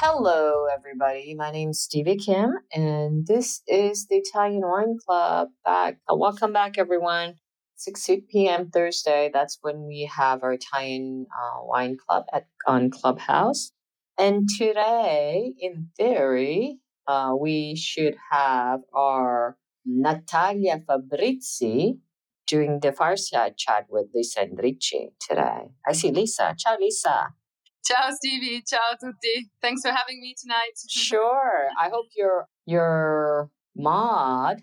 Hello, everybody. My name's Stevie Kim, and this is the Italian Wine Club. Back, uh, welcome back, everyone. 6 p.m. Thursday. That's when we have our Italian uh, Wine Club at on Clubhouse. And today, in theory, uh, we should have our Natalia Fabrizi doing the fireside chat with Lisa Endrizzi today. I see Lisa. Ciao, Lisa. Ciao Stevie, ciao tutti. Thanks for having me tonight. sure. I hope your your mod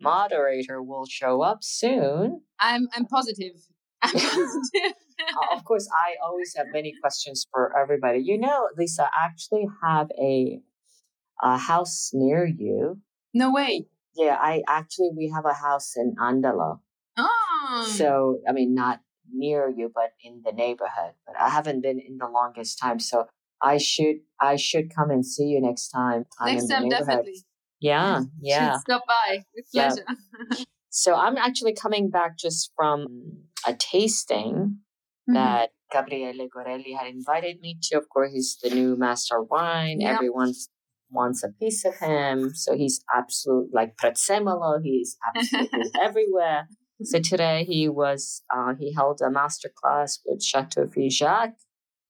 moderator will show up soon. I'm I'm positive. I'm positive. uh, of course, I always have many questions for everybody. You know, Lisa, I actually have a a house near you. No way. Yeah, I actually we have a house in Andalo. Oh. So I mean, not near you, but in the neighborhood. But I haven't been in the longest time, so I should I should come and see you next time. I'm next time, definitely. Yeah, yeah. Should stop by with pleasure. Yeah. so I'm actually coming back just from a tasting mm-hmm. that Gabriele Gorelli had invited me to. Of course, he's the new master wine. Yep. Everyone wants a piece of him. So he's absolute like Prezzemolo. He's absolutely everywhere. So today he was uh, he held a master class with Chateau Figeac.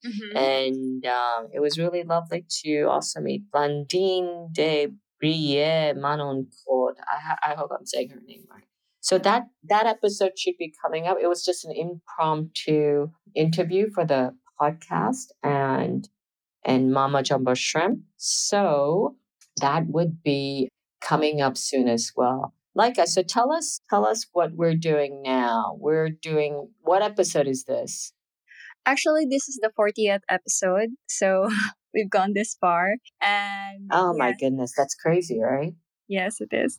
Mm-hmm. And um, it was really lovely to also meet Blandine de Brier Manoncourt. I, ha- I hope I'm saying her name right. So that that episode should be coming up. It was just an impromptu interview for the podcast and and Mama Jumbo Shrimp. So that would be coming up soon as well. Leica, uh, so tell us tell us what we're doing now. We're doing what episode is this? Actually, this is the 40th episode. So we've gone this far. And Oh my goodness, that's crazy, right? Yes, it is.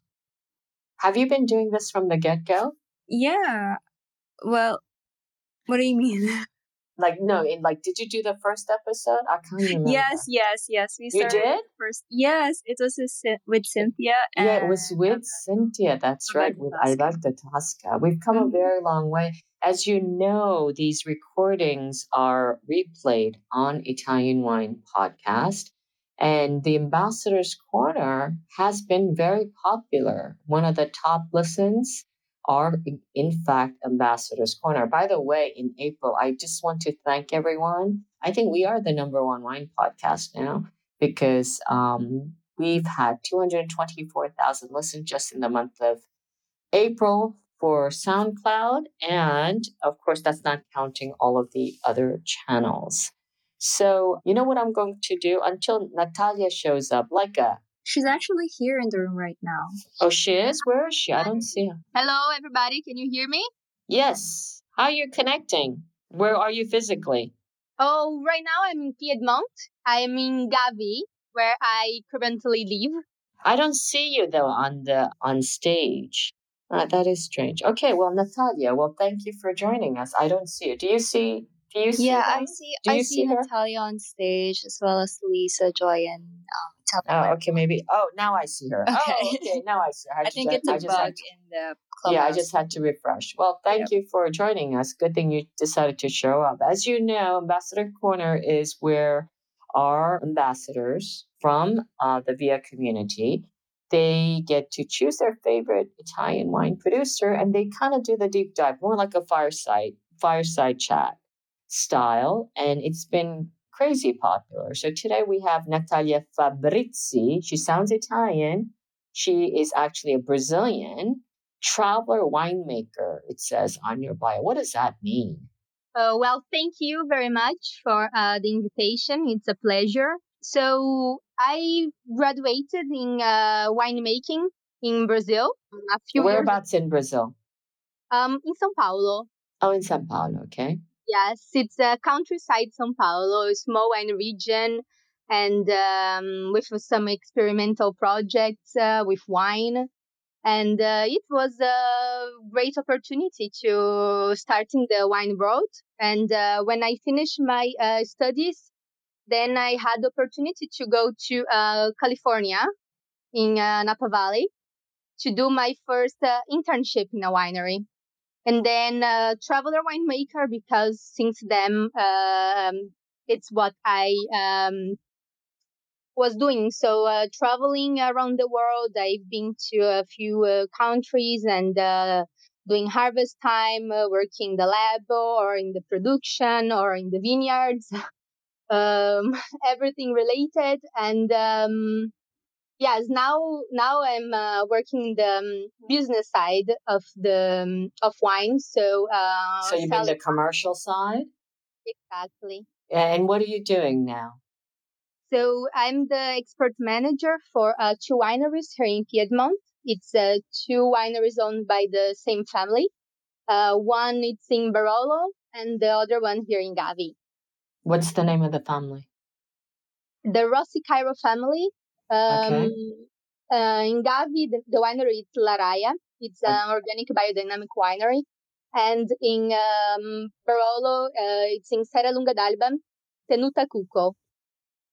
Have you been doing this from the get-go? Yeah. Well, what do you mean? Like no, in like, did you do the first episode? I can't remember. Yes, yes, yes. We you did first. Yes, it was with Cynthia. yeah, it was with Cynthia. That's right. With I like the Tosca. We've come mm-hmm. a very long way. As you know, these recordings are replayed on Italian Wine Podcast. And the Ambassador's Corner has been very popular. One of the top listens are, in fact, Ambassador's Corner. By the way, in April, I just want to thank everyone. I think we are the number one wine podcast now because um, we've had 224,000 listens just in the month of April for SoundCloud. And of course, that's not counting all of the other channels. So, you know what I'm going to do until Natalia shows up, like a She's actually here in the room right now. Oh, she is? Where is she? I don't see her. Hello, everybody. Can you hear me? Yes. How are you connecting? Where are you physically? Oh, right now I'm in Piedmont. I am in Gavi, where I currently live. I don't see you though on the on stage. Uh, that is strange. Okay, well, Natalia, well, thank you for joining us. I don't see you. Do you see? Do you see? Yeah, them? I see. Do I see, see Natalia on stage as well as Lisa, Joy, and um, Oh, okay, maybe. Oh, now I see her. Okay, oh, okay, now I see her. I, I think it's a bug to, in the Yeah, I just had to refresh. Well, thank yep. you for joining us. Good thing you decided to show up. As you know, Ambassador Corner is where our ambassadors from uh, the VIA community they get to choose their favorite Italian wine producer and they kind of do the deep dive, more like a fireside, fireside chat style. And it's been crazy popular. So today we have Natalia Fabrizi. She sounds Italian. She is actually a Brazilian traveler winemaker, it says on your bio. What does that mean? Uh, well, thank you very much for uh, the invitation. It's a pleasure. So I graduated in uh, winemaking in Brazil. A few Whereabouts in Brazil? Um, in São Paulo. Oh, in São Paulo. Okay. Yes, it's a countryside São Paulo, a small wine region, and um, with some experimental projects uh, with wine. And uh, it was a great opportunity to starting the wine world. And uh, when I finished my uh, studies, then I had the opportunity to go to uh, California in uh, Napa Valley to do my first internship in a winery and then uh, traveler winemaker because since then um, it's what I um, was doing. So uh, traveling around the world, I've been to a few uh, countries and uh, doing harvest time, uh, working the lab or in the production or in the vineyards, um, everything related. And um, yes now now i'm uh, working the um, business side of the um, of wine so uh so you mean the commercial side? Exactly. And what are you doing now? So i'm the export manager for uh, two wineries here in piedmont. It's uh, two wineries owned by the same family. Uh, one it's in barolo and the other one here in gavi. What's the name of the family? The rossi cairo family um, okay. Uh, in Gavi, the, the, winery is La Raia. It's an organic biodynamic winery. And in um, Barolo, uh, it's in Serralunga d'Alba, Tenuta Cucco.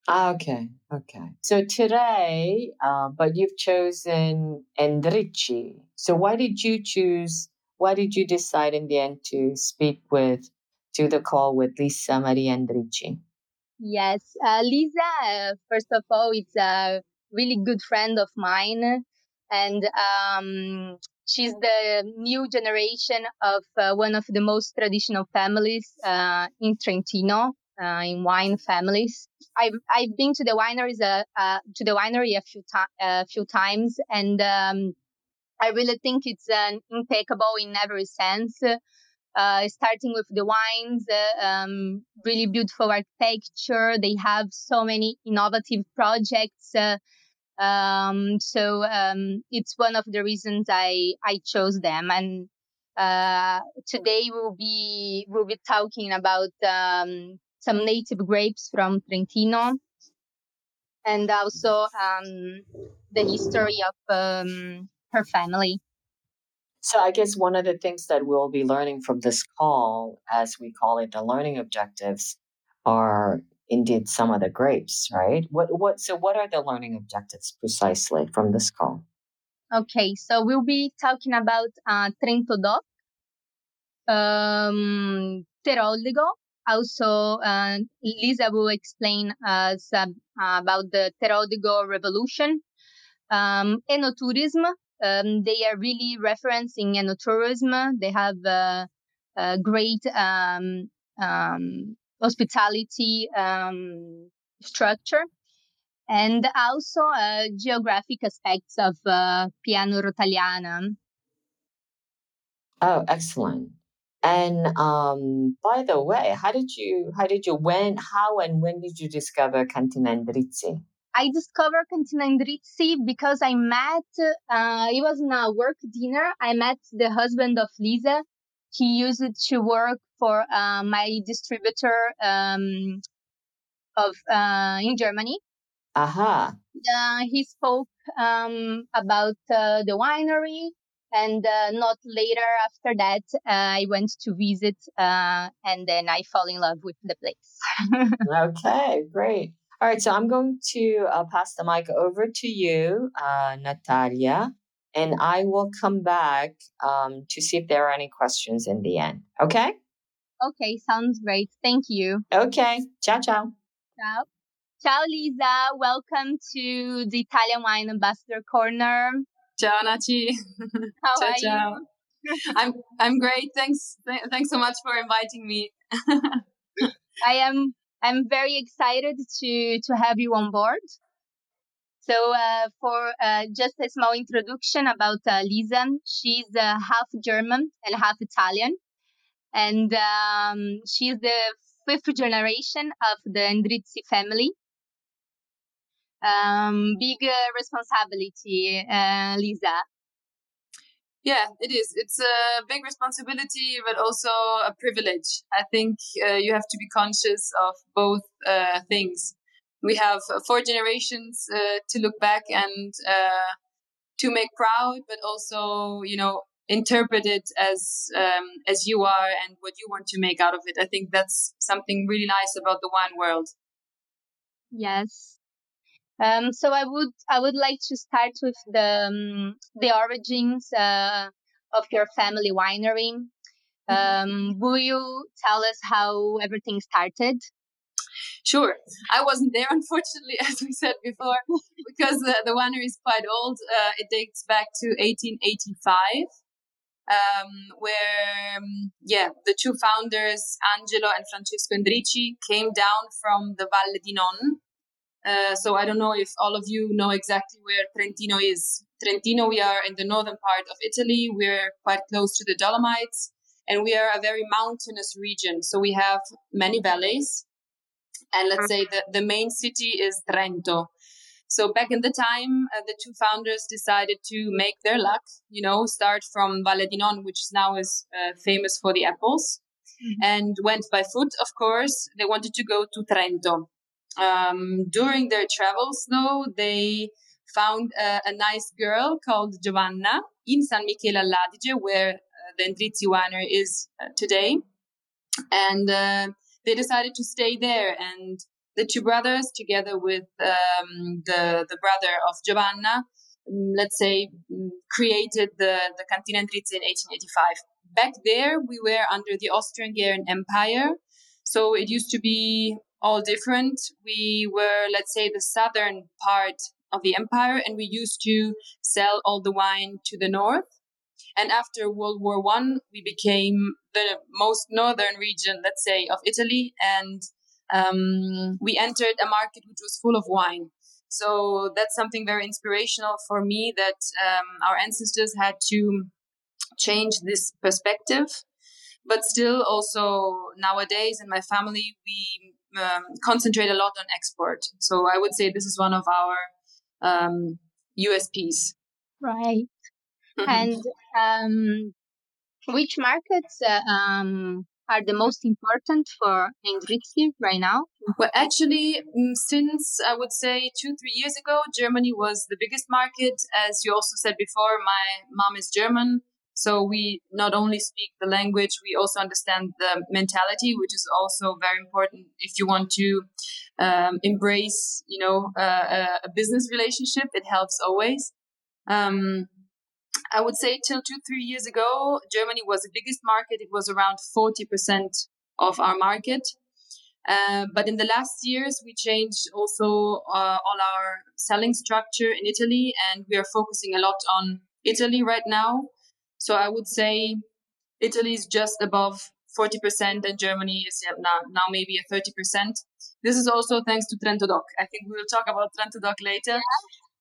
Ah, okay, okay. So today, uh, but you've chosen Endrizzi. So why did you choose? Why did you decide in the end to speak with, to the call with Lisa Maria Endrizzi? Yes, uh, Lisa, uh, first of all, it's a really good friend of mine. And um, she's the new generation of uh, one of the most traditional families uh, in Trentino, uh, in wine families. I've, I've been to the wineries, uh, to the winery a few, a few times, and um, I really think it's impeccable in every sense uh, starting with the wines, uh, um, really beautiful architecture. They have so many innovative projects. Uh, um, so um, it's one of the reasons I I chose them. And uh, today we'll be we'll be talking about um, some native grapes from Trentino, and also um, the history of um, her family. So I guess one of the things that we'll be learning from this call, as we call it, the learning objectives, are indeed some of the grapes, right? What what so what are the learning objectives precisely from this call? Okay, so we'll be talking about uh, Trento DOC, um, Teroldego. Also, uh, Lisa will explain us uh, about the Teroldego revolution, um, enoturism, um, they are really referencing enoturism. They have a, great um, um, hospitality um, structure and also uh, geographic aspects of uh, Piana Rotaliana. Oh, excellent. And um, by the way, how did you, how did you, when, how and when did you discover Cantina Endrizzi? I discovered Cantina Endrizzi because I met, uh, it was in a work dinner. I met the husband of Lisa. He used to work for uh, my distributor um, of uh, in Germany. Aha. Uh-huh. he spoke um, about uh, the winery, and uh, not later after that, uh, I went to visit, uh, and then I fell in love with the place. okay, great. All right, so I'm going to uh, pass the mic over to you, uh, Natalia, and I will come back um, to see if there are any questions in the end. Okay? Okay, sounds great. Thank you. Okay. Ciao, ciao. Ciao. Ciao Lisa, welcome to the Italian Wine Ambassador Corner. Ciao Nachi. How ciao, are ciao. you? I'm I'm great. Thanks th- thanks so much for inviting me. I am I'm very excited to to have you on board. So uh, for uh, just a small introduction about uh, Lisa, she's uh, half German and half Italian, and um, she's the fifth generation of the Endrizzi family. Um, big uh, responsibility, uh, Lisa. Yeah, it is. It's a big responsibility, but also a privilege. I think uh, you have to be conscious of both uh, things. We have uh, four generations uh, to look back and uh, to make proud, but also, you know, interpret it as um, as you are and what you want to make out of it. I think that's something really nice about the wine world. Yes. Um, so I would I would like to start with the um, the origins uh, of your family winery. Um, will you tell us how everything started? Sure. I wasn't there, unfortunately, as we said before, because uh, the winery is quite old. Uh, it dates back to 1885, um, where, um, yeah, the two founders, Angelo and Francesco Endrizzi, came down from the Valle di Non. Uh, so I don't know if all of you know exactly where Trentino is. Trentino, we are in the northern part of Italy. We're quite close to the Dolomites, and we are a very mountainous region. So we have many valleys and let's say the, the main city is Trento. So back in the time, uh, the two founders decided to make their luck, you know, start from Valle di Non, which now is uh, famous for the apples, mm-hmm. and went by foot, of course. They wanted to go to Trento. Um, during their travels, though, they found a, a, nice girl called Giovanna in San Michele all'Adige, where uh, the Endrizzi winery is uh, today. And uh, they decided to stay there. And the two brothers, together with um, the the brother of Giovanna, um, let's say, um, created the the Cantina Endrizzi in 1885. Back there, we were under the Austro-Hungarian Empire, so it used to be all different. We were, let's say, the southern part of the empire, and we used to sell all the wine to the north. And after World War One, we became the most northern region, let's say, of Italy, and um, we entered a market which was full of wine. So that's something very inspirational for me that um, our ancestors had to change this perspective. But still, also nowadays in my family, we um, concentrate a lot on export. So I would say this is one of our um, USPs. Right. Mm-hmm. And um, which markets uh, um, are the most important for Endrizzi right now? Well, actually, mm, since I would say two, three years ago, Germany was the biggest market. As you also said before, my mom is German. So we not only speak the language, we also understand the mentality, which is also very important if you want to um, embrace, you know, uh, a business relationship. It helps always. Um, I would say till two, three years ago, Germany was the biggest market. It was around 40% of our market. Uh, but in the last years, we changed also uh, all our selling structure in Italy, and we are focusing a lot on Italy right now. So I would say Italy is just above 40%, and Germany is now, now maybe a 30%. This is also thanks to Trento Doc. I think we will talk about Trento Doc later.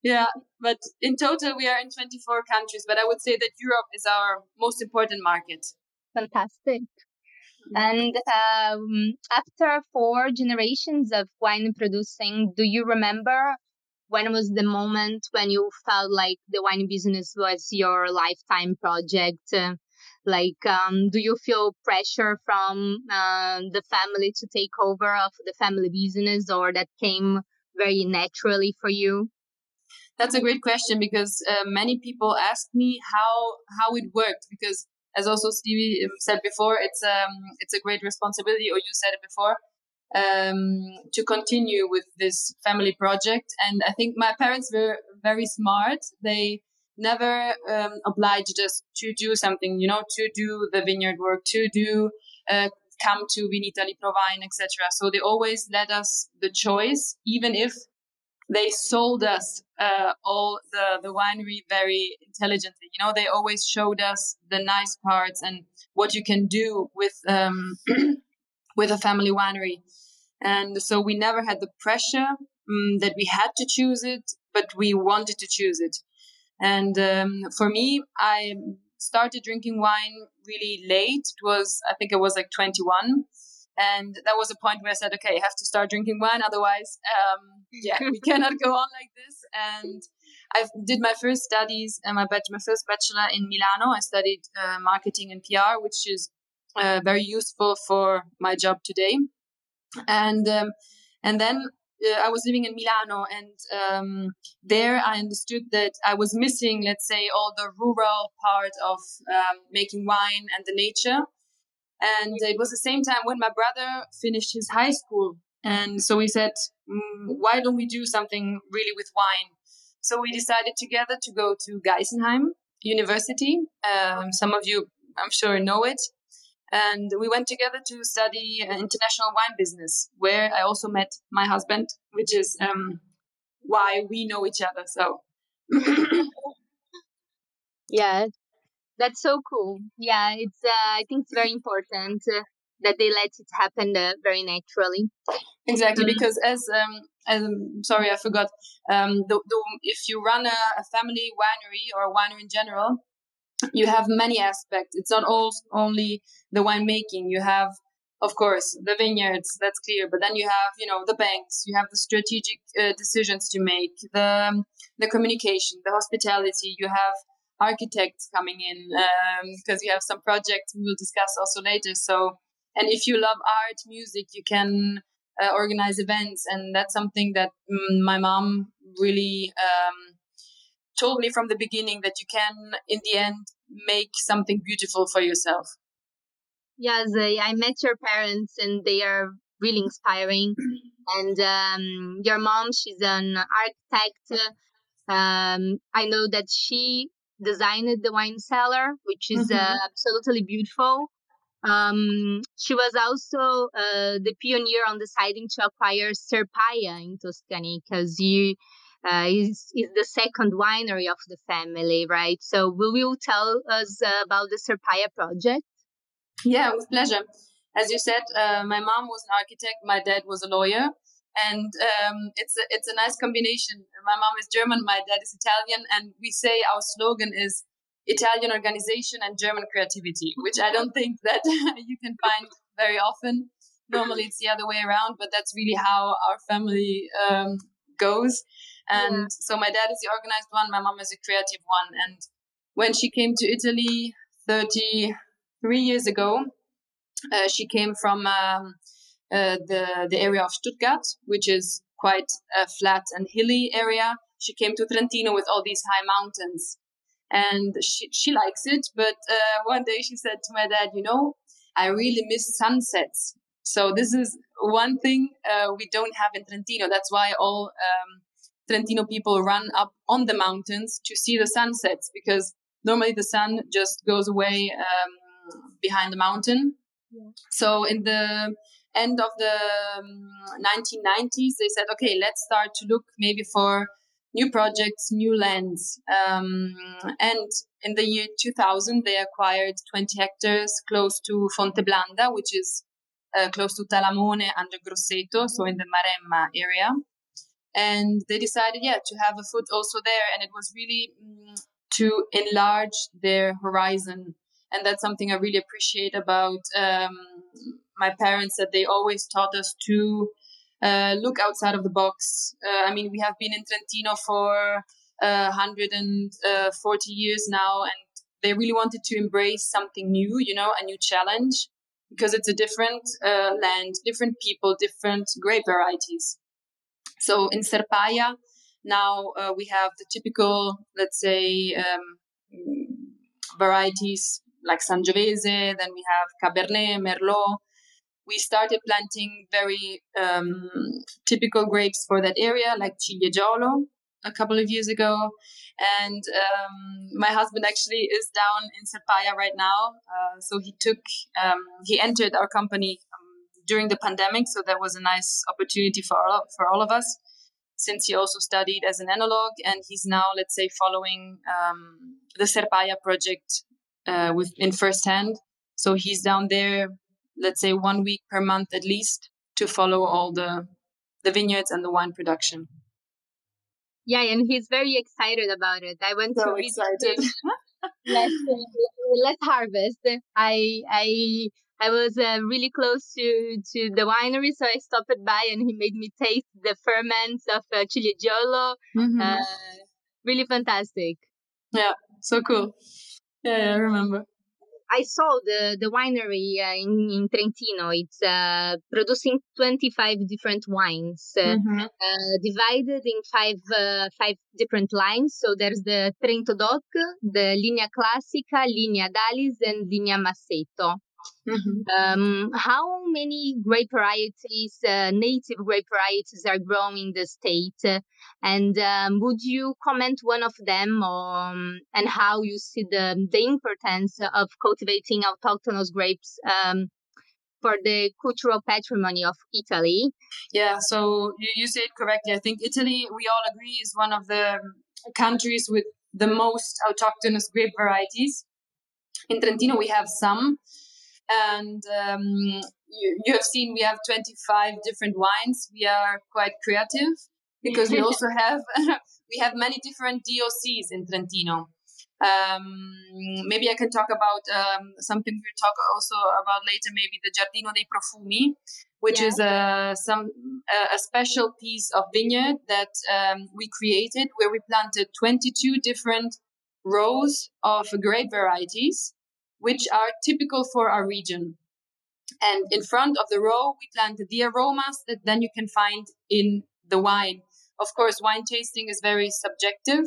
Yeah, but in total, we are in 24 countries. But I would say that Europe is our most important market. Fantastic. And um, after four generations of wine producing, do you remember when was the moment when you felt like the wine business was your lifetime project? Like, um, do you feel pressure from uh, the family to take over of the family business, or that came very naturally for you? That's a great question because uh, many people ask me how how it worked because as also Stevie um, said before, it's um it's a great responsibility, or you said it before, um, to continue with this family project. And I think my parents were very smart. They never um, obliged us to do something, you know, to do the vineyard work, to do uh, come to Vinitaly ProWein, etc. So they always let us the choice, even if they sold us uh, all the, the winery very intelligently. You know, they always showed us the nice parts and what you can do with um, with a family winery. And so we never had the pressure um, that we had to choose it, but we wanted to choose it. And um, for me, I started drinking wine really late. It was, I think I was like 21. And that was a point where I said, okay, I have to start drinking wine. Otherwise, um, yeah, we cannot go on like this. And I did my first studies, and my, my first bachelor in Milano. I studied uh, marketing and PR, which is uh, very useful for my job today. And um, and then uh, I was living in Milano, and um, there I understood that I was missing, let's say, all the rural part of um, making wine and the nature. And it was the same time when my brother finished his high school, and so we said, mm, "Why don't we do something really with wine?" So we decided together to go to Geisenheim University. Um, some of you, I'm sure, know it. And we went together to study international wine business, where I also met my husband, which is um, why we know each other. So, yeah, that's so cool. Yeah, it's. Uh, I think it's very important uh, that they let it happen uh, very naturally. Exactly, mm-hmm. because as um, as sorry, I forgot. Um, the, the, if you run a, a family winery or a winery in general, you have many aspects. It's not all only the winemaking. You have, of course, the vineyards. That's clear. But then you have, you know, the banks. You have the strategic uh, decisions to make. The um, the communication, the hospitality. You have architects coming in because um, you have some projects we will discuss also later. So, and if you love art, music, you can uh, organize events, and that's something that mm, my mom really. Um, told me from the beginning that you can, in the end, make something beautiful for yourself. Yes, I met your parents and they are really inspiring. and um, your mom, she's an architect. Um, I know that she designed the wine cellar, which is mm-hmm. uh, absolutely beautiful. Um, she was also uh, the pioneer on deciding to acquire Serpaia in Tuscany because you uh, is is the second winery of the family, right? So, will you tell us uh, about the Serpaia project? Yeah, with pleasure. As you said, uh, my mom was an architect, my dad was a lawyer, and um, it's a, it's a nice combination. My mom is German, my dad is Italian, and we say our slogan is Italian organization and German creativity, which I don't think that you can find very often. Normally, it's the other way around, but that's really how our family um, goes. And yeah. so my dad is the organized one, my mom is a creative one. And when she came to Italy 33 years ago, uh, she came from um, uh, the, the area of Stuttgart, which is quite a flat and hilly area. She came to Trentino with all these high mountains. And she, she likes it. But uh, one day she said to my dad, You know, I really miss sunsets. So this is one thing uh, we don't have in Trentino. That's why all um, Trentino people run up on the mountains to see the sunsets because normally the sun just goes away um, behind the mountain. Yeah. So in the end of the um, 1990s, they said, okay, let's start to look maybe for new projects, new lands. Um, and in the year 2000, they acquired 20 hectares close to Fonteblanda, which is uh, close to Talamone and Grosseto, so in the Maremma area and they decided yeah to have a foot also there. And it was really mm, to enlarge their horizon. And that's something i really appreciate about um, my parents that they always taught us to uh, look outside of the box. Uh, i mean we have been in trentino for uh, 140 years now and they really wanted to embrace something new you know a new challenge. Because it's a different uh, land different people different grape varieties so in Serpaia, now uh, we have the typical, let's say, um, varieties like Sangiovese, then we have Cabernet, Merlot. We started planting very um, typical grapes for that area, like Ciliegiolo, a couple of years ago. And um, my husband actually is down in Serpaia right now. Uh, so he took, um, he entered our company during the pandemic. So that was a nice opportunity for all of, for all of us since he also studied as an analog and he's now, let's say, following um, the Serpaia project uh, with in first hand. So he's down there, let's say, one week per month at least to follow all the the vineyards and the wine production. Yeah, and he's very excited about it. I went so to excited. let's let's harvest. I I I was uh, really close to to the winery, so I stopped by and he made me taste the ferments of uh, Ciliegiolo. Mm-hmm. Uh, really fantastic. Yeah, so cool. Yeah, yeah I remember. I saw the the winery uh, in, in Trentino. It's uh, producing 25 different wines, uh, mm-hmm. Uh, divided in five uh, five different lines. So there's the Trento Doc, the Linea Classica, Linea Dalis, and Linea Masetto. Mm-hmm. Um, how many grape varieties, uh, native grape varieties, are grown in the state? And um, would you comment one of them um, and how you see the, the importance of cultivating autochthonous grapes um, for the cultural patrimony of Italy? Yeah, so you, you said correctly. I think Italy, we all agree, is one of the countries with the most autochthonous grape varieties. In Trentino, we have some, and um, you, you have seen we have 25 different wines. We are quite creative because we also have we have many different DOCs in Trentino. Um, maybe I can talk about um, something we'll talk also about later. Maybe the Giardino dei Profumi, which yeah. is a some a, a, special piece of vineyard that um, we created where we planted 22 different rows of grape varieties which are typical for our region. And in front of the row, we planted the aromas that then you can find in the wine. Of course, wine tasting is very subjective.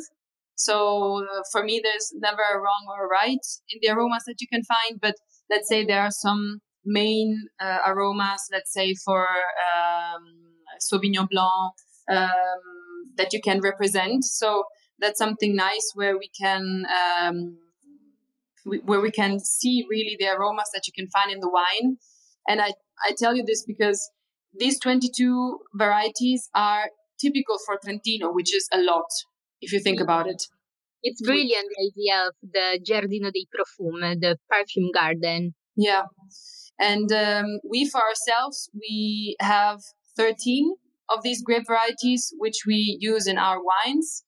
So uh, for me, there's never a wrong or a right in the aromas that you can find. But let's say there are some main uh, aromas, let's say for um, Sauvignon Blanc, um, that you can represent. So that's something nice where we can um, where we can see really the aromas that you can find in the wine. And I, I tell you this because these 22 varieties are typical for Trentino, which is a lot if you think about it. It's brilliant the idea of the Giardino dei Profumi, the perfume garden. Yeah. And um, we, for ourselves, we have 13 of these grape varieties, which we use in our wines.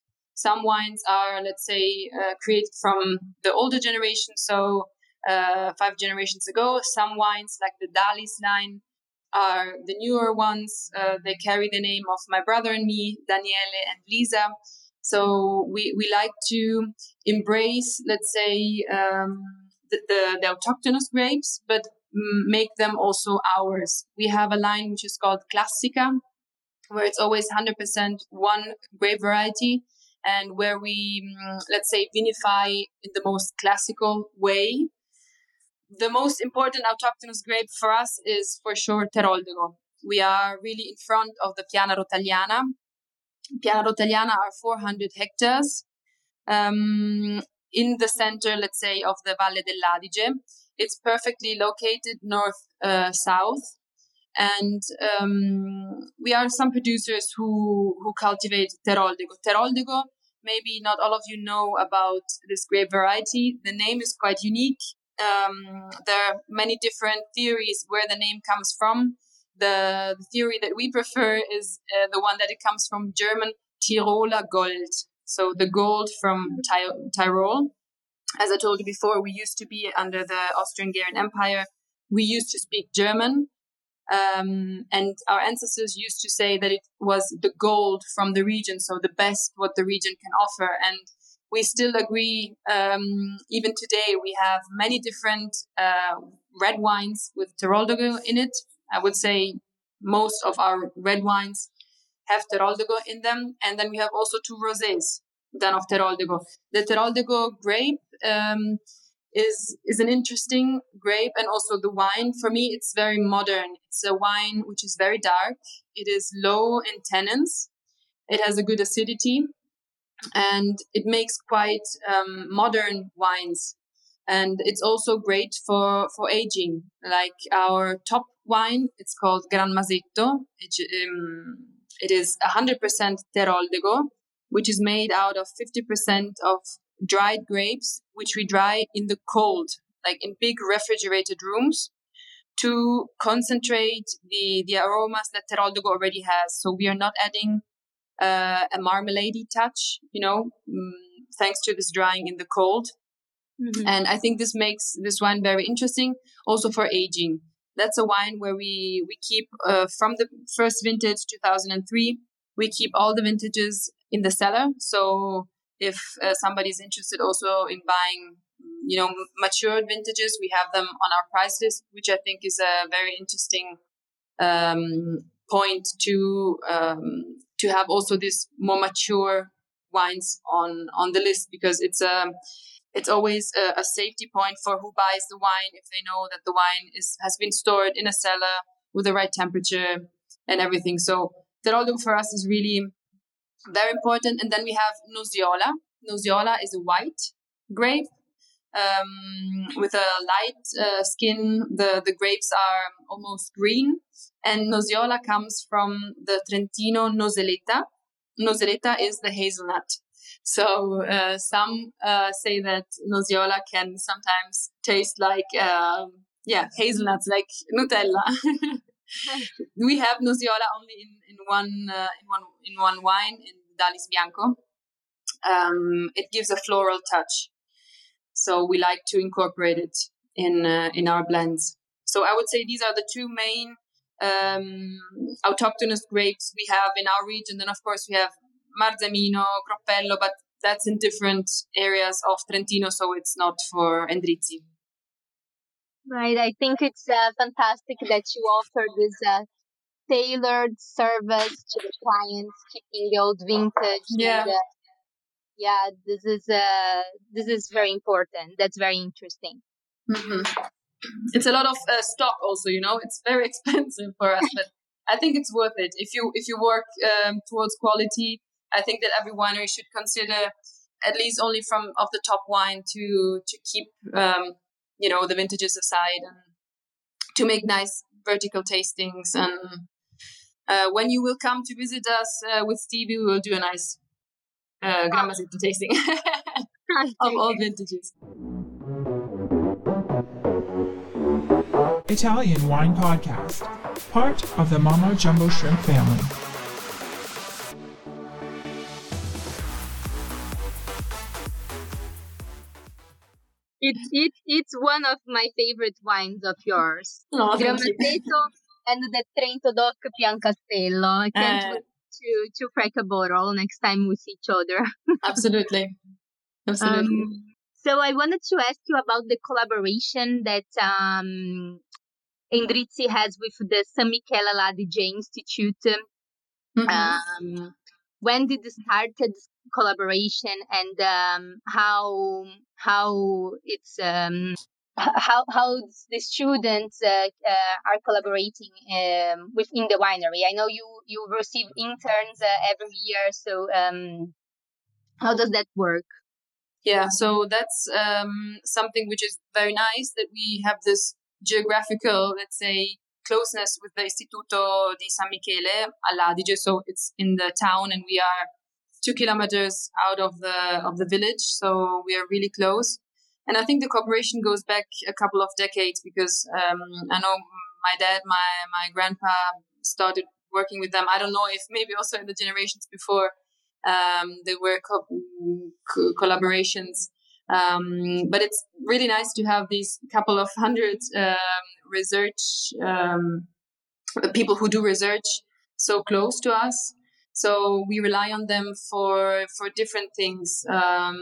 Some wines are, let's say, uh, created from the older generation, so uh, five generations ago. Some wines, like the Dalis line, are the newer ones. Uh, they carry the name of my brother and me, Daniele and Lisa. So we, we like to embrace, let's say, um, the, the, the, autochthonous grapes, but make them also ours. We have a line which is called Classica, where it's always 100% one grape variety and where we, mm, let's say, vinify in the most classical way. The most important autochthonous grape for us is for sure Teroldego. We are really in front of the Piana Rotaliana. Piana Rotaliana are 400 hectares um, in the center, let's say, of the Valle dell'Adige. It's perfectly located north uh, south and um, we are some producers who who cultivate teroldego. Teroldego, maybe not all of you know about this grape variety. The name is quite unique. Um, there are many different theories where the name comes from. The, the theory that we prefer is uh, the one that it comes from German Tiroler Gold, so the gold from Ty- Tyrol. As I told you before, we used to be under the Austro-Hungarian Empire. We used to speak German, um, and our ancestors used to say that it was the gold from the region, so the best what the region can offer. And we still agree, um, even today, we have many different uh, red wines with Teroldego in it. I would say most of our red wines have Teroldego in them. And then we have also two rosés done of Teroldego. The Teroldego grape um, is is an interesting grape and also the wine for me it's very modern it's a wine which is very dark it is low in tannins it has a good acidity and it makes quite um, modern wines. And it's also great for, for aging. Like our top wine, it's called Gran Masetto. It, um, it is 100% Teroldego, which is made out of 50% of dried grapes, which we dry in the cold, like in big refrigerated rooms to concentrate the, the aromas that Teroldego already has. So we are not adding uh, a marmalade touch, you know, um, thanks to this drying in the cold. Mm-hmm. And I think this makes this wine very interesting also for aging. That's a wine where we, we keep uh, from the first vintage, 2003, we keep all the vintages in the cellar. So if uh, somebody's interested also in buying you know matured vintages we have them on our price list which i think is a very interesting um, point to um, to have also this more mature wines on on the list because it's a um, it's always a, a, safety point for who buys the wine if they know that the wine is has been stored in a cellar with the right temperature and everything. So Teroldego for us is really very important. And then we have Nosiola. Nosiola is a white grape um, with a light uh, skin. The, the grapes are almost green. And Nosiola comes from the Trentino Noseleta. Noseleta is the hazelnut. So uh, some uh, say that Nosiola can sometimes taste like, um, yeah, hazelnuts, like Nutella. we have Nosiola only in, in one uh, in one in one wine in Dalis Bianco. Um, it gives a floral touch. So we like to incorporate it in uh, in our blends. So I would say these are the two main um, autochthonous grapes we have in our region. Then of course we have Marzemino, Groppello, but that's in different areas of Trentino, so it's not for Endrizzi. Right. I think it's uh, fantastic that you offer this uh, tailored service to the clients, keeping the old vintage. Yeah. And, uh, yeah, this is uh, this is very important. That's very interesting. Mm-hmm. It's a lot of uh, stock, also. You know, it's very expensive for us, but I think it's worth it. If you if you work um, towards quality, I think that every winery should consider at least only from of the top wine to to keep um, you know the vintages aside and to make nice vertical tastings and uh, when you will come to visit us uh, with Stevie, we will do a nice uh, Gran Masetto tasting of all vintages. Italian Wine Podcast, part of the Mama Jumbo Shrimp family. It's it, it's one of my favorite wines of yours. Oh, and the Trento Doc Piancastello. I can't uh, wait to to crack a bottle next time we see each other. absolutely, absolutely. Um, so I wanted to ask you about the collaboration that um, Endrizzi has with the San Michele Adige Institute. Mm-hmm. Um, when did you start this collaboration, and um, how how it's um, how how the students uh, uh, are collaborating um, within the winery. I know you you receive interns uh, every year, so um, how does that work? Yeah, so that's um, something which is very nice that we have this geographical, let's say, closeness with the Istituto di San Michele all'Adige. So it's in the town, and we are two kilometers out of the of the village. So we are really close. And I think the cooperation goes back a couple of decades because um, I know my dad, my my grandpa started working with them. I don't know if maybe also in the generations before um, there were co- co- collaborations. Um, but it's really nice to have these couple of hundred um, research um, people who do research so close to us. So we rely on them for for different things. Um,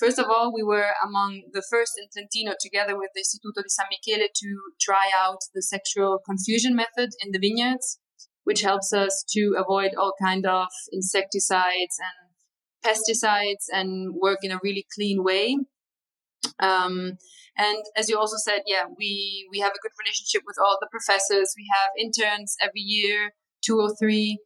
First of all, we were among the first in Trentino, together with the Istituto di San Michele, to try out the sexual confusion method in the vineyards, which helps us to avoid all kind of insecticides and pesticides and work in a really clean way. Um, and as you also said, yeah, we we have a good relationship with all the professors. We have interns every year, two or three,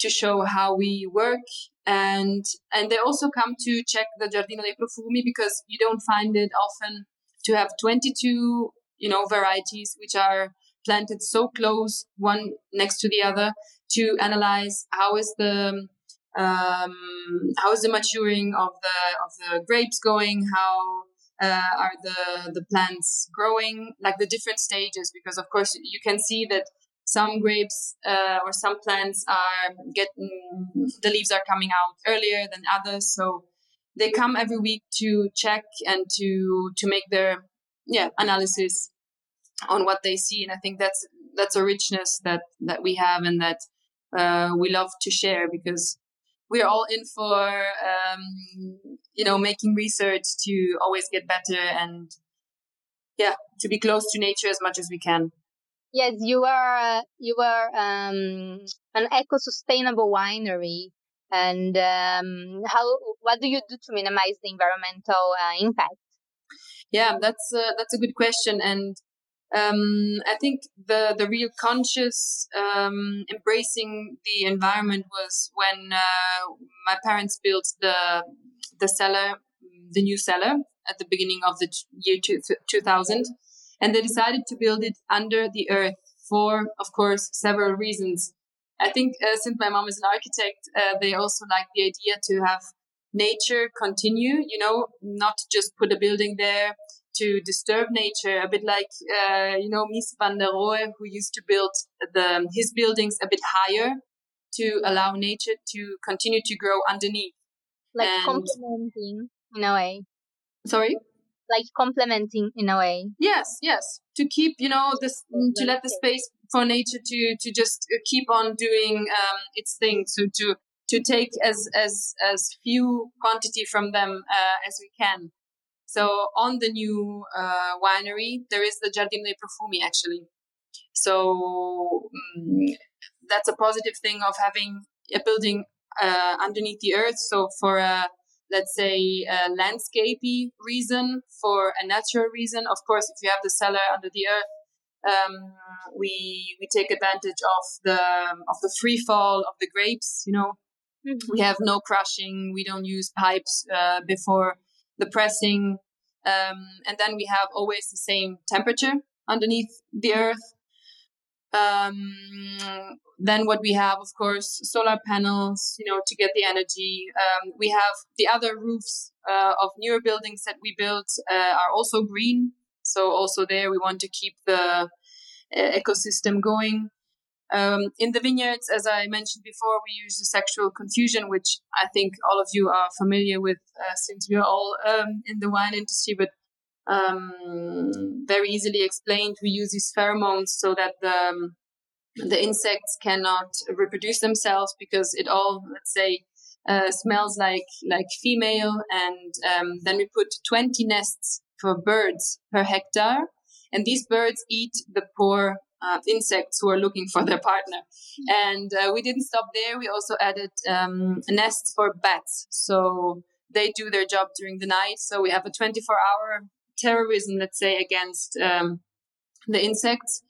to show how we work. And and they also come to check the Giardino dei Profumi because you don't find it often to have 22 you know varieties which are planted so close one next to the other to analyze how is the um, how is the maturing of the of the grapes going how uh, are the the plants growing like the different stages because of course you can see that some grapes uh, or some plants are getting the leaves are coming out earlier than others so they come every week to check and to to make their yeah analysis on what they see and i think that's that's a richness that that we have and that uh, we love to share because we're all in for um, you know making research to always get better and yeah to be close to nature as much as we can yes you are you are um, an eco-sustainable winery. And um, how what do you do to minimize the environmental uh, impact? Yeah that's uh, that's a good question. And um, I think the the real conscious um, embracing the environment was when uh, my parents built the the cellar, the new cellar at the beginning of the year two, 2000, and they decided to build it under the earth for, of course, several reasons. I think uh, since my mom is an architect, uh, they also like the idea to have nature continue. You know, not just put a building there to disturb nature, a bit like uh, you know Mies van der Rohe, who used to build the his buildings a bit higher to allow nature to continue to grow underneath, like and, complementing in a way. Sorry, like complementing in a way. Yes, yes, to keep you know this to let the space for nature to to just uh, keep on doing um, its thing. So to to take as as as few quantity from them uh, as we can so on the new uh, winery, there is the Giardino dei Profumi actually. So um, that's a positive thing of having a building uh, underneath the earth. So for a let's say a landscapey reason, for a natural reason, of course, if you have the cellar under the earth, um, we we take advantage of the of the free fall of the grapes. You know, mm-hmm. we have no crushing. We don't use pipes uh, before the pressing. Um, and then we have always the same temperature underneath the earth. Um, then what we have, of course, solar panels, you know, to get the energy. Um, we have the other roofs uh, of newer buildings that we built uh, are also green. So also there we want to keep the uh, ecosystem going. Um, in the vineyards, as I mentioned before, we use the sexual confusion, which I think all of you are familiar with uh, since we are all um, in the wine industry, but um, very easily explained. We use these pheromones so that the, um, the insects cannot reproduce themselves because it all, let's say, uh, smells like like female, and um, then we put 20 nests for birds per hectare, and these birds eat the poor uh, insects who are looking for their partner. And uh, we didn't stop there. We also added um, nests for bats. So they do their job during the night. So we have a 24 hour terrorism, let's say, against um, the insects.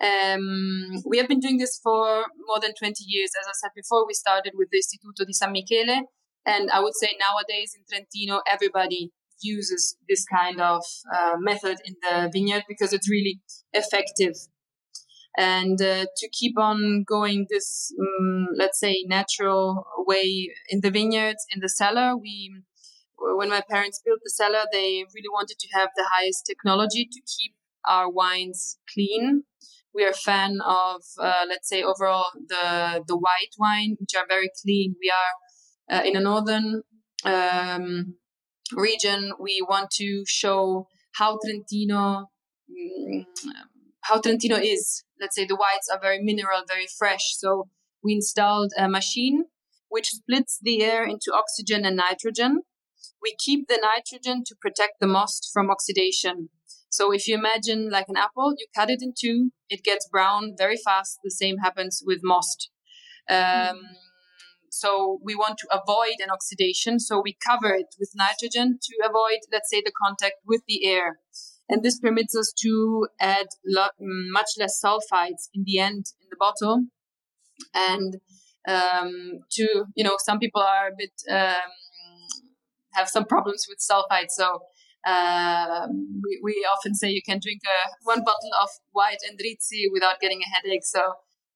Um, we have been doing this for more than 20 years. As I said before, we started with the Istituto di San Michele. And I would say nowadays in Trentino, everybody uses this kind of uh, method in the vineyard because it's really effective and uh, to keep on going this um, let's say natural way in the vineyards in the cellar we when my parents built the cellar they really wanted to have the highest technology to keep our wines clean we are a fan of uh, let's say overall the the white wine which are very clean we are uh, in a northern um, region we want to show how trentino um, how Trentino is. Let's say the whites are very mineral, very fresh. So we installed a machine which splits the air into oxygen and nitrogen. We keep the nitrogen to protect the most from oxidation. So if you imagine like an apple, you cut it in two, it gets brown very fast. The same happens with most. Um, mm. So we want to avoid an oxidation. So we cover it with nitrogen to avoid, let's say, the contact with the air. And this permits us to add lo- much less sulfites in the end in the bottle. And um, to you know some people are a bit um, have some problems with sulfite so um, we, we often say you can drink a, one bottle of white Endrizzi without getting a headache. So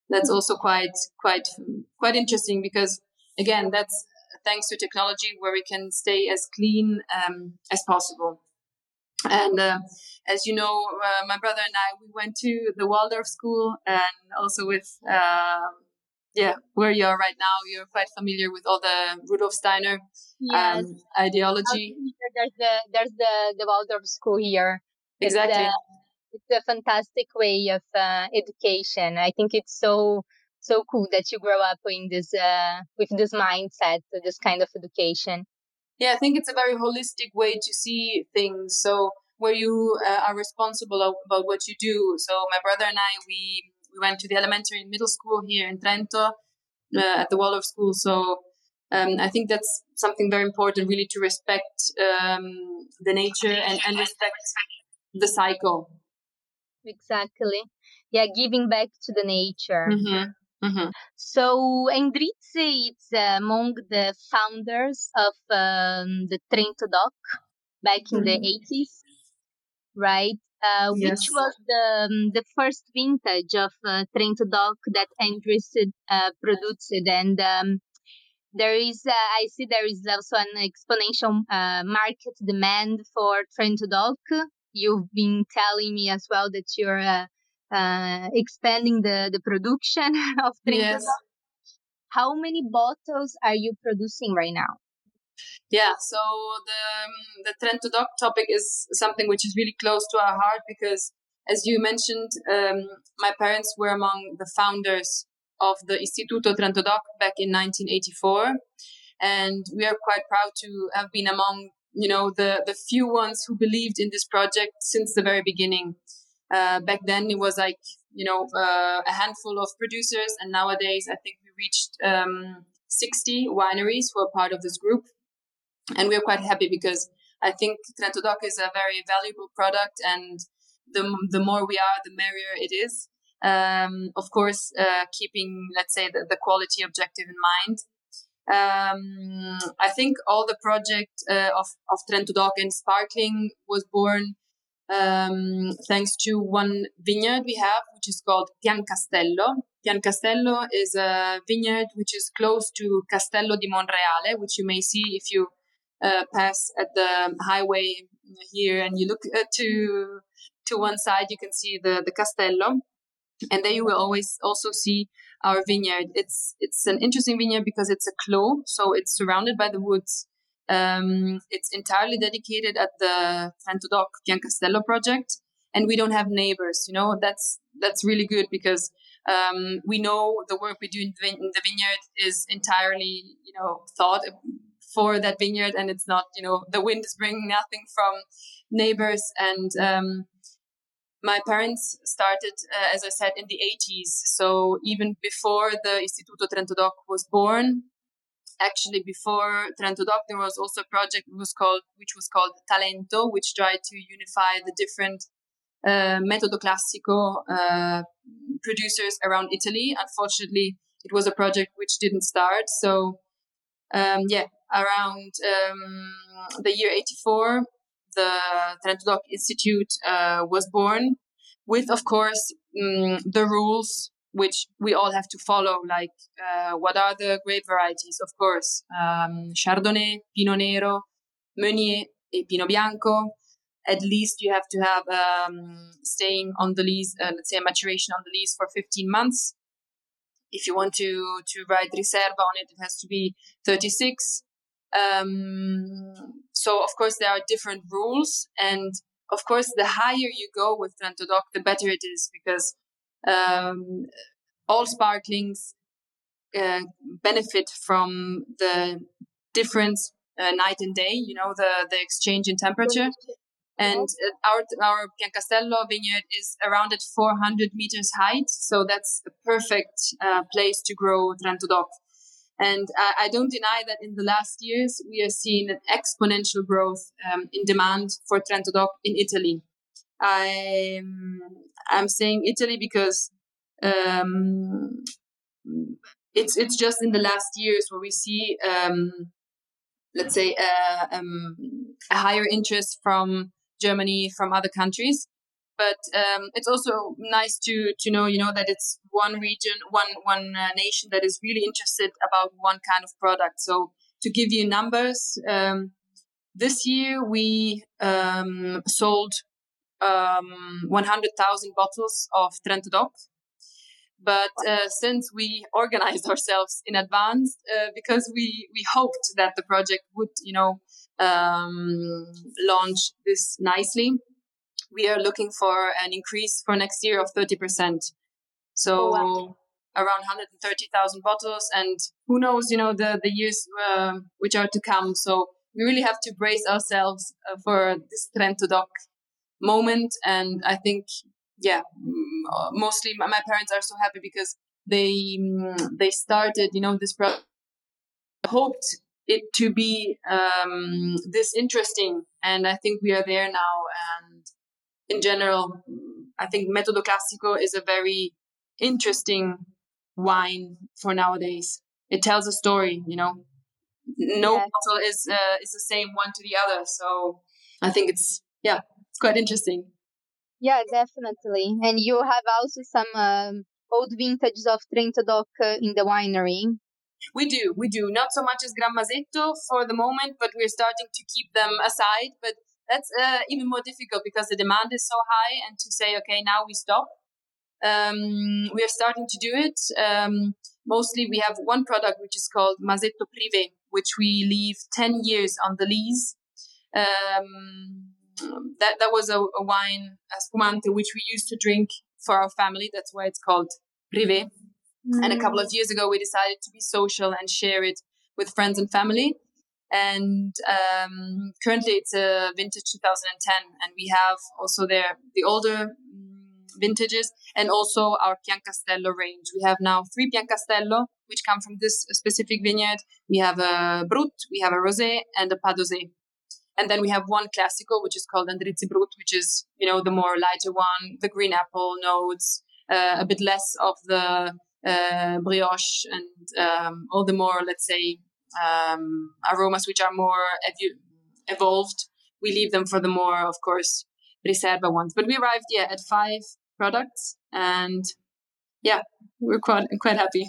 that's also quite quite quite interesting because again that's thanks to technology where we can stay as clean um, as possible. And uh, as you know uh, my brother and i we went to the waldorf school and also with uh, yeah, where you are right now, you're quite familiar with all the Rudolf Steiner yes. um, ideology. There's the there's the the Waldorf school here. Exactly. It's, uh, it's a fantastic way of uh, education. I think it's so so cool that you grow up in this uh, with this mindset, this kind of education. Yeah, I think it's a very holistic way to see things. So where you uh, are responsible about what you do. So my brother and I, we we went to the elementary and middle school here in Trento uh, at the Waldorf School. So um, I think that's something very important, really, to respect um, the nature and, and respect the cycle. Exactly. Yeah, giving back to the nature. Mm-hmm. Mm-hmm. So Endrizzi is among the founders of um, the Trento DOC back in mm-hmm. the 80s, right? Uh, yes. which was the um, the first vintage of uh, Trento DOC that Endrizzi uh, produced, and um, there is uh, I see there is also an exponential uh, market demand for Trento DOC. You've been telling me as well that you're uh, uh, expanding the the production of Trento yes. DOC. How many bottles are you producing right now? Yeah, so the um, the Trento DOC topic is something which is really close to our heart because, as you mentioned, um, my parents were among the founders of the Istituto Trento DOC back in 1984, and we are quite proud to have been among you know the the few ones who believed in this project since the very beginning. Uh, back then, it was like you know uh, a handful of producers, and nowadays I think we reached um, 60 wineries who are part of this group and we're quite happy because I think Trento DOC is a very valuable product, and the the more we are, the merrier it is. Um, of course, uh, keeping let's say the, the quality objective in mind. Um, I think all the project uh, of of Trento DOC and sparkling was born um, thanks to one vineyard we have, which is called Pian Castello. Pian Castello is a vineyard which is close to Castello di Monreale, which you may see if you uh, pass at the highway here and you look uh, to to one side you can see the the castello and there you will always also see our vineyard. It's it's an interesting vineyard because it's a clos so it's surrounded by the woods. Um, it's entirely dedicated at the Trento DOC Piancastello project and we don't have neighbors you know? That's that's really good because um, we know the work we do in the vineyard is entirely you know thought for that vineyard and it's not you know the wind is bringing nothing from neighbors. And um, my parents started uh, as i said in the 80s so even before the istituto trento doc was born actually before trento doc there was also a project was called which was called talento which tried to unify the different uh, metodo classico uh, producers around italy. Unfortunately it was a project which didn't start. So um, yeah around um, the year 84, the Trento DOC Institute uh, was born with, of course, um, the rules which we all have to follow, like uh, what are the grape varieties, of course, um, Chardonnay, Pinot Nero, Meunier, and Pinot Bianco. At least you have to have um, staying on the lease, uh, let's say maturation on the lease for 15 months. If you want to to write Riserva on it, it has to be 36. Um, so of course there are different rules, and of course the higher you go with Trento DOC, the better it is because um, all sparklings uh, benefit from the difference uh, night and day. You know the the exchange in temperature. And uh, our our Piancastello vineyard is around at 400 meters height, so that's a perfect uh, place to grow Trento DOC. And I, I, don't deny that in the last years, we are seeing an exponential growth um, in demand for Trento DOC in Italy. I'm, I'm saying Italy because um, it's it's just in the last years where we see, um, let's say, uh, um, a higher interest from Germany, from other countries. But um, it's also nice to to know, you know, that it's one region, one one uh, nation that is really interested about one kind of product. So to give you numbers, um, this year we um, sold um, 100,000 bottles of Trento Doc. But uh, since we organized ourselves in advance, uh, because we, we hoped that the project would, you know, um, launch this nicely, we are looking for an increase for next year of 30%. So oh, wow. around 130,000 bottles, and who knows, you know, the, the years uh, which are to come. So we really have to brace ourselves uh, for this Trento Doc moment. And I think, yeah, mm, mostly my parents are so happy because they mm, they started, you know, this project. Hoped it to be um, this interesting, and I think we are there now. And in general, I think Metodo Classico is a very interesting wine for nowadays. It tells a story, you know. No yeah. bottle is uh, is the same one to the other, so I think it's yeah, it's quite interesting. Yeah, definitely. And you have also some um, old vintages of Trento Doc uh, in the winery. We do, we do. Not so much as Gran Masetto for the moment, but we're starting to keep them aside. But that's uh, even more difficult because the demand is so high, and to say, okay, now we stop. Um, we are starting to do it. Um, mostly, we have one product which is called Masetto Privé, which we leave 10 years on the lease. Um, that that was a, a wine, a spumante, which we used to drink for our family. That's why it's called privé. Mm. And a couple of years ago, we decided to be social and share it with friends and family. And um, currently, it's a vintage 2010, and we have also there the older mm, vintages and also our Piancastello range. We have now three Piancastello, which come from this specific vineyard. We have a Brut, we have a Rosé, and a Pas Dosé. And then we have one classical, which is called Endrizzi Brut, which is, you know, the more lighter one, the green apple notes, uh, a bit less of the uh, brioche and um, all the more, let's say, um, aromas which are more ev- evolved. We leave them for the more, of course, Riserva ones. But we arrived, yeah, at five products and yeah, we're quite, quite happy.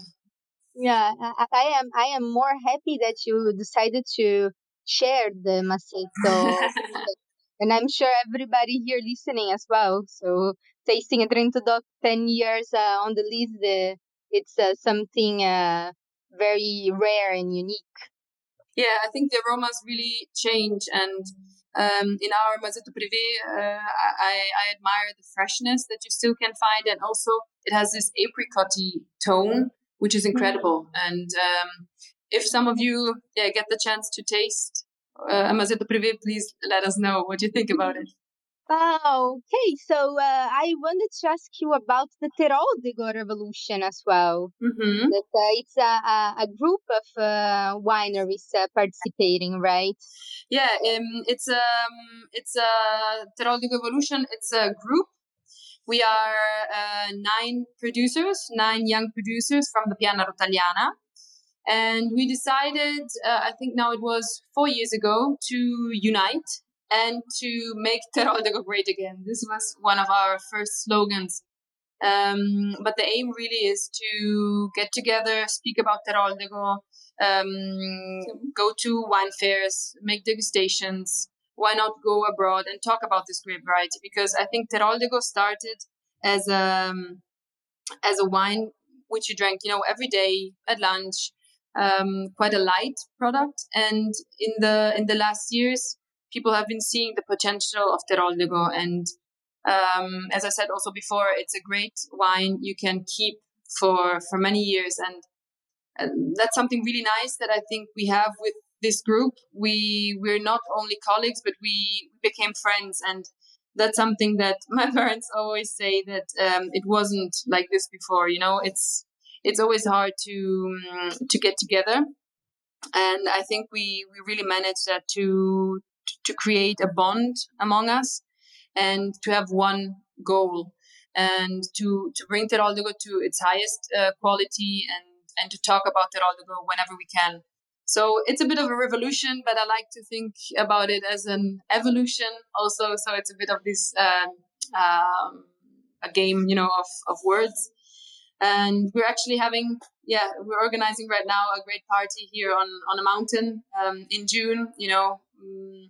Yeah, I, I am. I am more happy that you decided to share the Masetto. and I'm sure everybody here listening as well. So tasting a Trento Doc 10 years uh, on the list, uh, it's uh, something uh, very rare and unique. Yeah, I think the aromas really change. And um, in our Masetto Privé, uh, I, I admire the freshness that you still can find. And also, it has this apricotty tone, which is incredible. Mm-hmm. And um, if some of you yeah, get the chance to taste uh, Masetto Privé, please let us know what you think about it. Oh, okay. So uh, I wanted to ask you about the Teroldego Revolution as well. Mm-hmm. That, uh, it's a, a, group of uh, wineries uh, participating, right? Yeah, um, it's um, it's a Teroldego Revolution. It's a group. We are uh, nine producers, nine young producers from the Piana Rotaliana. And we decided, uh, I think now it was four years ago, to unite and to make Teroldego great again. This was one of our first slogans. Um, but the aim really is to get together, speak about Teroldego, um, go to wine fairs, make degustations. Why not go abroad and talk about this grape variety? Because I think Teroldego started as a um, as a wine which you drank, you know, every day at lunch, um, quite a light product. And in the in the last years, people have been seeing the potential of Teroldego. And um, as I said also before, it's a great wine you can keep for for many years. And, and that's something really nice that I think we have with this group. We we're not only colleagues, but we became friends and that's something that my parents always say that um, it wasn't like this before. You know, it's it's always hard to um, to get together and i think we we really managed that to to create a bond among us and to have one goal and to to bring Teroldego to its highest uh, quality and and to talk about Teroldego whenever we can. So it's a bit of a revolution, but I like to think about it as an evolution also. So it's a bit of this uh, um, a game, you know, of, of words. And we're actually having, yeah, we're organizing right now a great party here on, on a mountain um, in June, you know, um,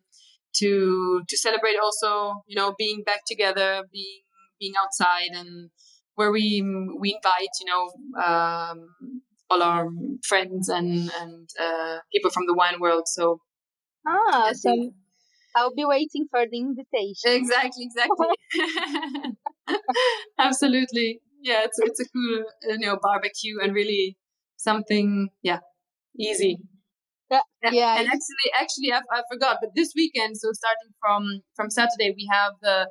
to to celebrate also, you know, being back together, being being outside, and where we we invite, you know, um, all our friends and and uh, people from the wine world. So, ah, so I'll be waiting for the invitation. Exactly, exactly. Absolutely. Yeah, it's it's a cool you know barbecue and really something yeah easy. Yeah, yeah. And actually, actually, I, I forgot. But this weekend, so starting from from Saturday, we have the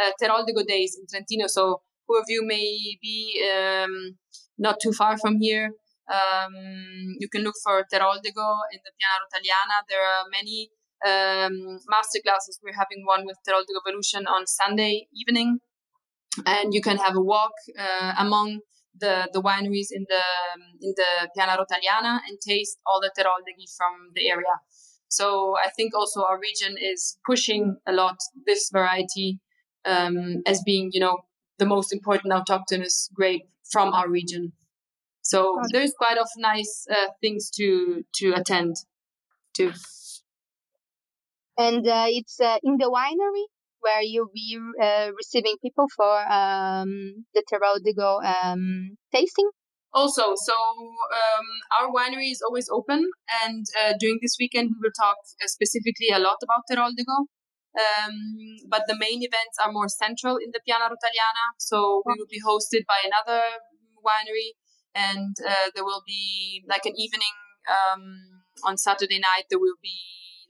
uh, Teroldego days in Trentino. So who of you may be um, not too far from here, um, you can look for Teroldego in the Piana Rotaliana. There are many um, master classes. We're having one with Teroldego Evolution on Sunday evening, and you can have a walk uh, among the, the wineries in the in the Piana Rotaliana and taste all the Teroldeghi from the area. So I think also our region is pushing a lot this variety um, as being, you know, the most important autochthonous grape from our region. So there's quite of nice uh, things to to attend to. And uh, it's uh, in the winery where you'll be uh, receiving people for um, the Teroldego um, tasting. Also, so um, our winery is always open, and uh, during this weekend we will talk uh, specifically a lot about Teroldego. Um, but the main events are more central in the Piana Rotaliana, so we will be hosted by another winery, and uh, there will be like an evening um, on Saturday night. There will be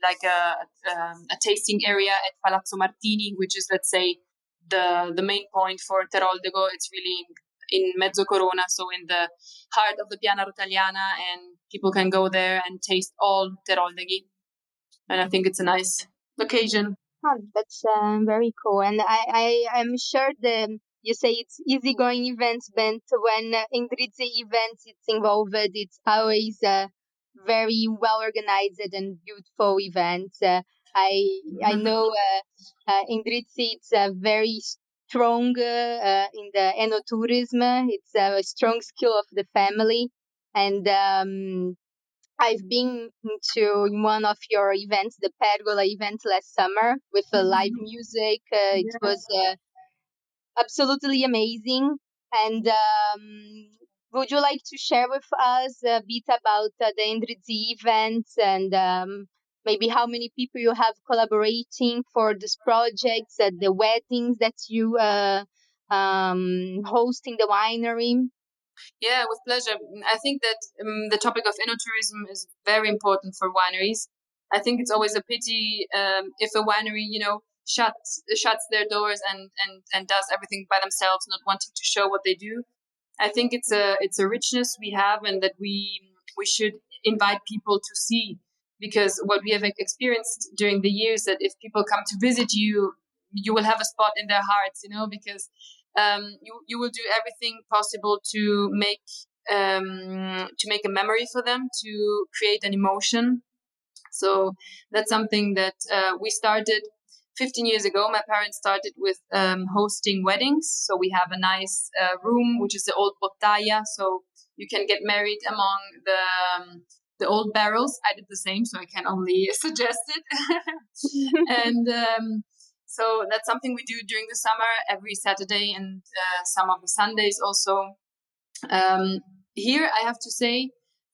like a, um, a tasting area at Palazzo Martini, which is let's say the the main point for Teroldego. It's really in Mezzo Corona, so in the heart of the Piana Rotaliana, and people can go there and taste all Teroldeghi. And I think it's a nice occasion. Oh, that's uh, very cool. And I, I am sure the you say it's easygoing events, but when uh, Endrizzi events it's involved, it's always uh, very well organized and beautiful events. Uh, I I mm-hmm. know uh, uh, it's a very strong uh, uh, in the enoturism. It's a strong skill of the family, and um, I've been to one of your events, the Pergola event last summer with uh, live mm-hmm. music. Uh, it was uh, absolutely amazing. And um, would you like to share with us a bit about uh, the Endrizzi events and um, maybe how many people you have collaborating for this project, uh, the weddings that you uh, um, host in the winery? Yeah, with pleasure. I think that um, the topic of enoturism is very important for wineries. I think it's always a pity um, if a winery, you know, shuts shuts their doors and, and, and does everything by themselves, not wanting to show what they do. I think it's a it's a richness we have, and that we we should invite people to see because what we have experienced during the years that if people come to visit you, you will have a spot in their hearts, you know, because um, you you will do everything possible to make um, to make a memory for them, to create an emotion. So that's something that uh, we started 15 years ago, my parents started with um, hosting weddings. So we have a nice uh, room, which is the old bottaia. So you can get married among the um, the old barrels. I did the same, so I can only suggest it. and um, so that's something we do during the summer, every Saturday and uh, some of the Sundays also. Um, here, I have to say,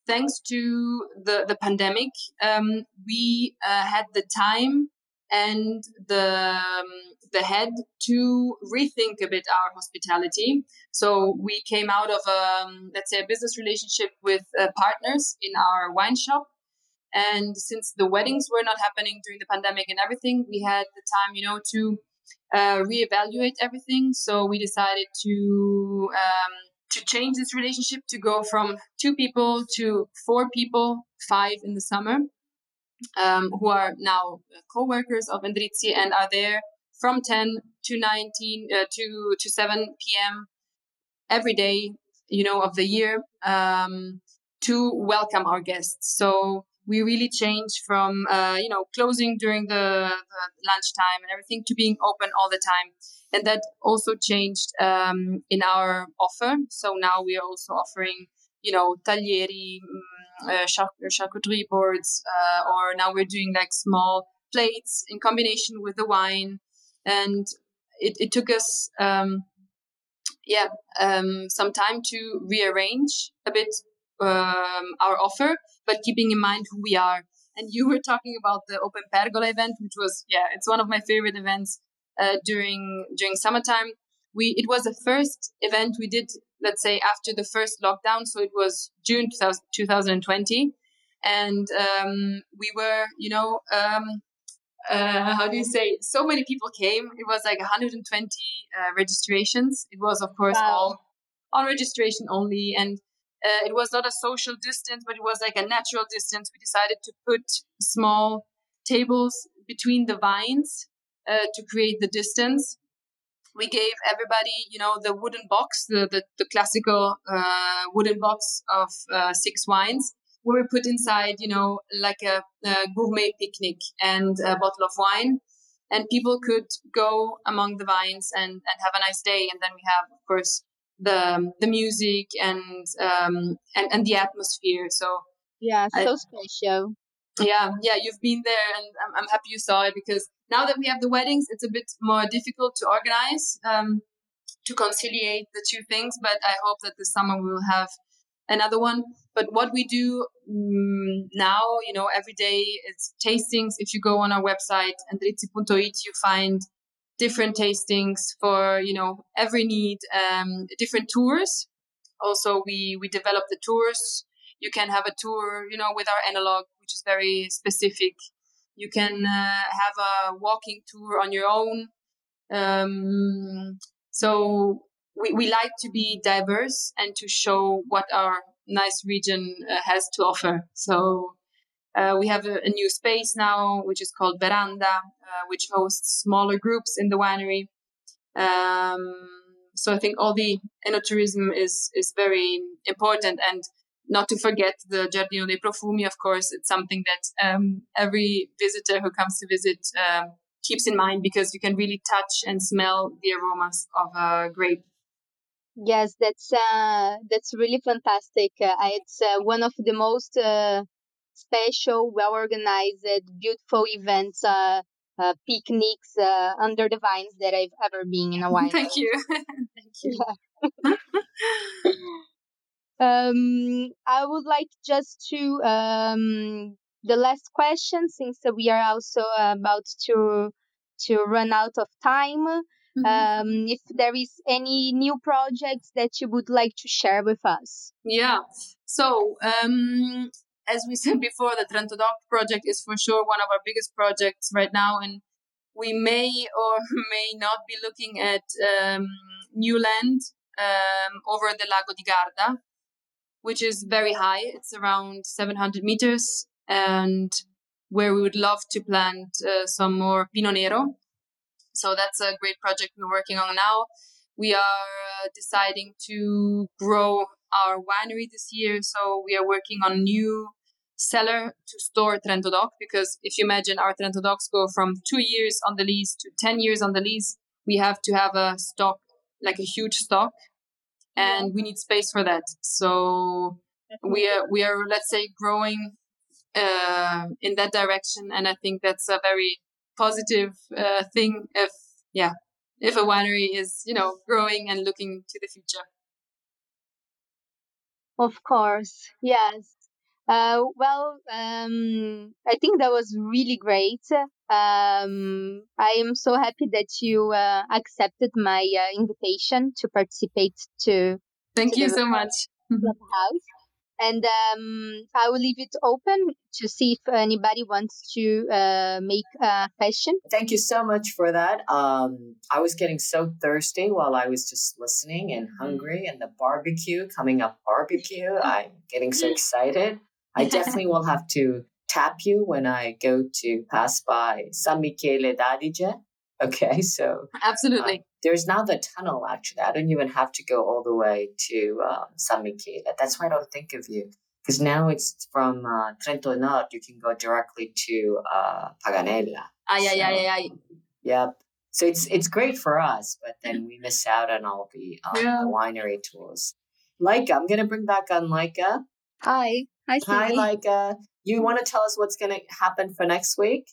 thanks to the the pandemic, um, we uh, had the time and the um, the head to rethink a bit our hospitality. So we came out of a um, let's say a business relationship with uh, partners in our wine shop. And since the weddings were not happening during the pandemic and everything, we had the time, you know, to uh, reevaluate everything. So we decided to um, to change this relationship to go from two people to four people, five in the summer um, who are now co-workers of Endrizzi and are there from 10 to 19 uh, to to 7 p.m. every day, you know, of the year. Um, to welcome our guests. So we really changed from uh, you know closing during the, the, lunchtime and everything to being open all the time and that also changed um, in our offer so now we are also offering you know taglieri mm, uh, charcuterie boards uh, or now we're doing like small plates in combination with the wine and it, it took us um, yeah um, some time to rearrange a bit um, our offer but keeping in mind who we are. And you were talking about the Open Pergola event, which was yeah, it's one of my favorite events uh, during during summertime. We it was the first event we did, let's say after the first lockdown, so it was June 2020, and um, we were you know um, uh, how do you say so many people came it was like 120 uh, registrations it was of course wow. all on registration only and uh, it was not a social distance, but it was like a natural distance. We decided to put small tables between the vines uh, to create the distance. We gave everybody, you know, the wooden box, the the, the classical uh, wooden box of uh, six wines, where we put inside, you know, like a, a gourmet picnic and a bottle of wine. And people could go among the vines and, and have a nice day. And then we have, of course, the the music and um and, and the atmosphere. So yeah so I, special yeah yeah you've been there and I'm, I'm happy you saw it because now that we have the weddings it's a bit more difficult to organize um to conciliate the two things but i hope that this summer we will have another one. But what we do um, now you know every day it's tastings. If you go on our website endrizzi.it you find different tastings for you know every need um, different tours. Also we we develop the tours. You can have a tour you know with our analog which is very specific. You can uh, have a walking tour on your own. Um, so we, we like to be diverse and to show what our nice region uh, has to offer. So uh, we have a, a, new space now, which is called Veranda, uh, which hosts smaller groups in the winery. Um, so I think all the enoturism is is very important, and not to forget the Giardino dei Profumi. Of course, it's something that um, every visitor who comes to visit um, keeps in mind because you can really touch and smell the aromas of a grape. Yes, that's uh, that's really fantastic. Uh, it's uh, one of the most uh, special, well organized, beautiful events, uh, uh, picnics uh, under the vines that I've ever been in a while. Thank you. Thank you. Um, I would like just to um, the last question, since we are also about to to run out of time. Mm-hmm. Um, if there is any new projects that you would like to share with us. Yeah. So um, as we said before, the Trento DOC project is for sure one of our biggest projects right now, and we may or may not be looking at um, new land um, over the Lago di Garda, which is very high. It's around 700 meters, and where we would love to plant uh, some more Pinot Nero. So that's a great project we're working on now. We are uh, deciding to grow our winery this year. So we are working on new cellar to store Trento DOC because if you imagine our Trento DOCs go from two years on the lease to 10 years on the lease, we have to have a stock, like a huge stock, and we need space for that. So we are, we are, let's say, growing uh, in that direction. And I think that's a very positive uh, thing if, yeah, if a winery is, you know, growing and looking to the future. Of course, yes. Uh, well, um, I think that was really great. Um, I am so happy that you uh, accepted my uh, invitation to participate to. Thank to you so much. Clubhouse. And um, I will leave it open to see if anybody wants to uh, make a question. Thank you so much for that. Um, I was getting so thirsty while I was just listening and mm-hmm. hungry, and the barbecue coming up barbecue. I'm getting so excited. I definitely will have to tap you when I go to pass by San Michele d'Adige. Okay, so absolutely. Uh, there's now the tunnel. Actually, I don't even have to go all the way to um, San Michele. That's why I don't think of you. because now it's from uh, Trento Nord. You can go directly to uh, Paganella. Ah, yeah, yeah, yeah, yeah. Yep. So it's it's great for us, but then we miss out on all the, um, Yeah. the winery tours. Leica, I'm gonna bring back on Leica. Hi. Hi, Hi, Phoebe. You want to tell us what's gonna happen for next week?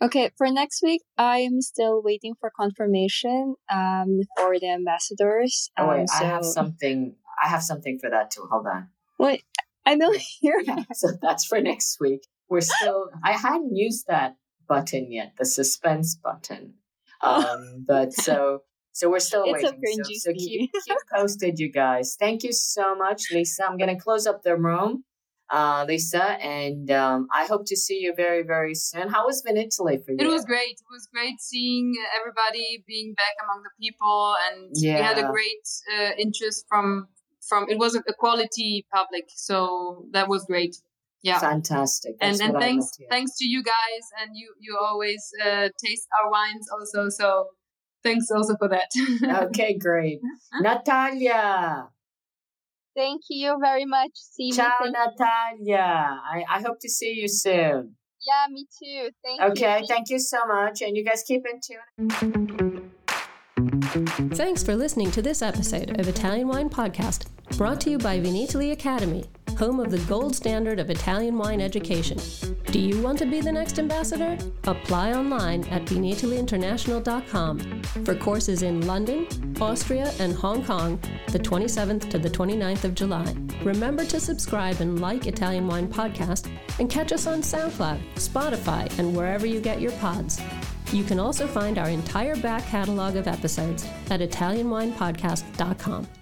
Okay, for next week, I am still waiting for confirmation um, for the ambassadors. Oh wait, Um, I have something. I have something for that too. Hold on. Wait, I don't hear. Yeah, so that's for next week. We're still. I hadn't used that button yet, the suspense button. Um, but so so we're still It's waiting. so, so keep, keep posted, you guys. Thank you so much, Lisa. I'm gonna close up the room, uh, Lisa, and um, I hope to see you very very soon. How was Italy for you? It was great. It was great seeing everybody being back among the people, and we had a great uh, interest from from. It was a quality public, so that was great. Yeah. fantastic. and That's and I thanks love to hear. thanks to you guys and you you always uh, taste our wines also so thanks also for that Okay, great. Natalia. Thank you very much, Stevie. Ciao, Thank- Natalia. I, I hope to see you soon. Yeah, me too. Thank you. Okay, thank you so much. And you guys keep in tune. Thanks for listening to this episode of Italian Wine Podcast, brought to you by Vinitaly Academy, home of the gold standard of Italian wine education. Do you want to be the next ambassador? Apply online at vinitalyinternational.com for courses in London, Austria, and Hong Kong, the 27th to the 29th of July. Remember to subscribe and like Italian Wine Podcast and catch us on SoundCloud, Spotify, and wherever you get your pods. You can also find our entire back catalog of episodes at ItalianWinePodcast.com.